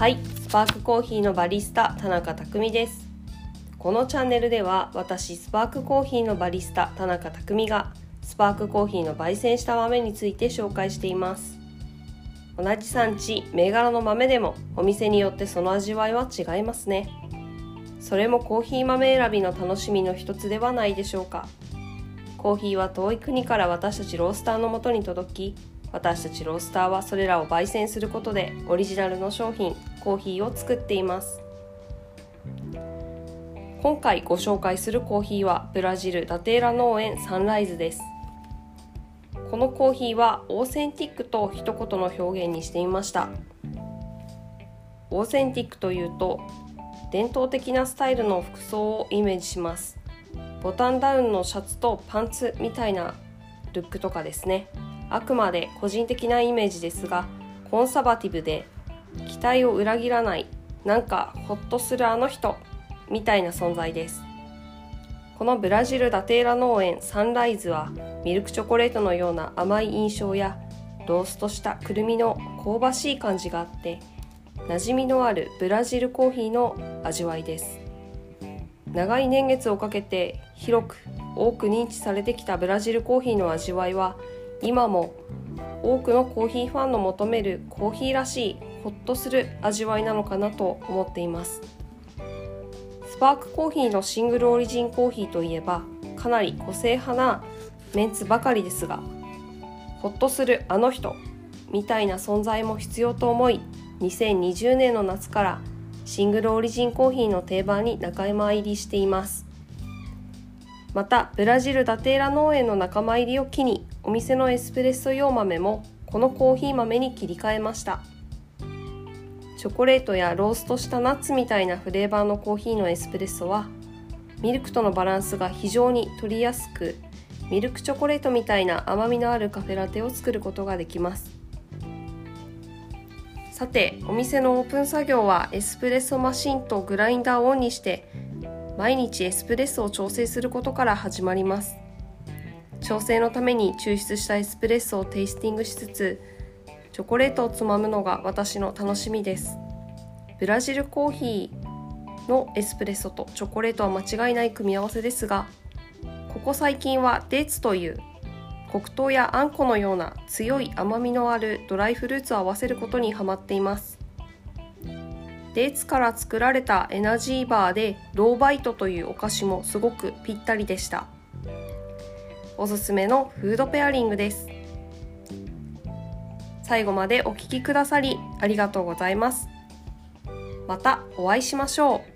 はいスパークコーヒーのバリスタ田中匠です。このチャンネルでは私スパークコーヒーのバリスタ田中匠がスパークコーヒーの焙煎した豆について紹介しています。同じ産地銘柄の豆でもお店によってその味わいは違いますね。それもコーヒー豆選びの楽しみの一つではないでしょうか。コーヒーは遠い国から私たちロースターのもとに届き私たちロースターはそれらを焙煎することでオリジナルの商品コーヒーを作っています。今回ご紹介するコーヒーはブラジルダテーラ農園サンライズです。このコーヒーはオーセンティックと一言の表現にしてみました。オーセンティックというと伝統的なスタイルの服装をイメージします。ボタンダウンのシャツとパンツみたいなルックとかですね。あくまで個人的なイメージですがコンサバティブで期待を裏切らないなんかホッとするあの人みたいな存在です。このブラジルダテーラ農園サンライズはミルクチョコレートのような甘い印象やローストしたくるみの香ばしい感じがあって馴染みのあるブラジルコーヒーの味わいです。長い年月をかけて広く多く認知されてきたブラジルコーヒーの味わいは今も多くのコーヒーファンの求めるコーヒーらしいホッとする味わいなのかなと思っています。スパークコーヒーのシングルオリジンコーヒーといえばかなり個性派なメンツばかりですがホッとするあの人みたいな存在も必要と思い2020年の夏からシングルオリジンコーヒーの定番に仲間入りしています。またブラジルダテーラ農園の仲間入りを機にお店のエスプレッソ用豆もこのコーヒー豆に切り替えました。チョコレートやローストしたナッツみたいなフレーバーのコーヒーのエスプレッソはミルクとのバランスが非常に取りやすくミルクチョコレートみたいな甘みのあるカフェラテを作ることができます。さてお店のオープン作業はエスプレッソマシンとグラインダーをオンにして毎日エスプレッソを調整することから始まります。調整のために抽出したエスプレッソをテイスティングしつつチョコレートをつまむのが私の楽しみです。ブラジルコーヒーのエスプレッソとチョコレートは間違いない組み合わせですがここ最近はデーツという黒糖やあんこのような強い甘みのあるドライフルーツを合わせることにハマっています。デーツから作られたエナジーバーでローバイトというお菓子もすごくぴったりでした。おすすめのフードペアリングです。最後までお聴きくださりありがとうございます。またお会いしましょう。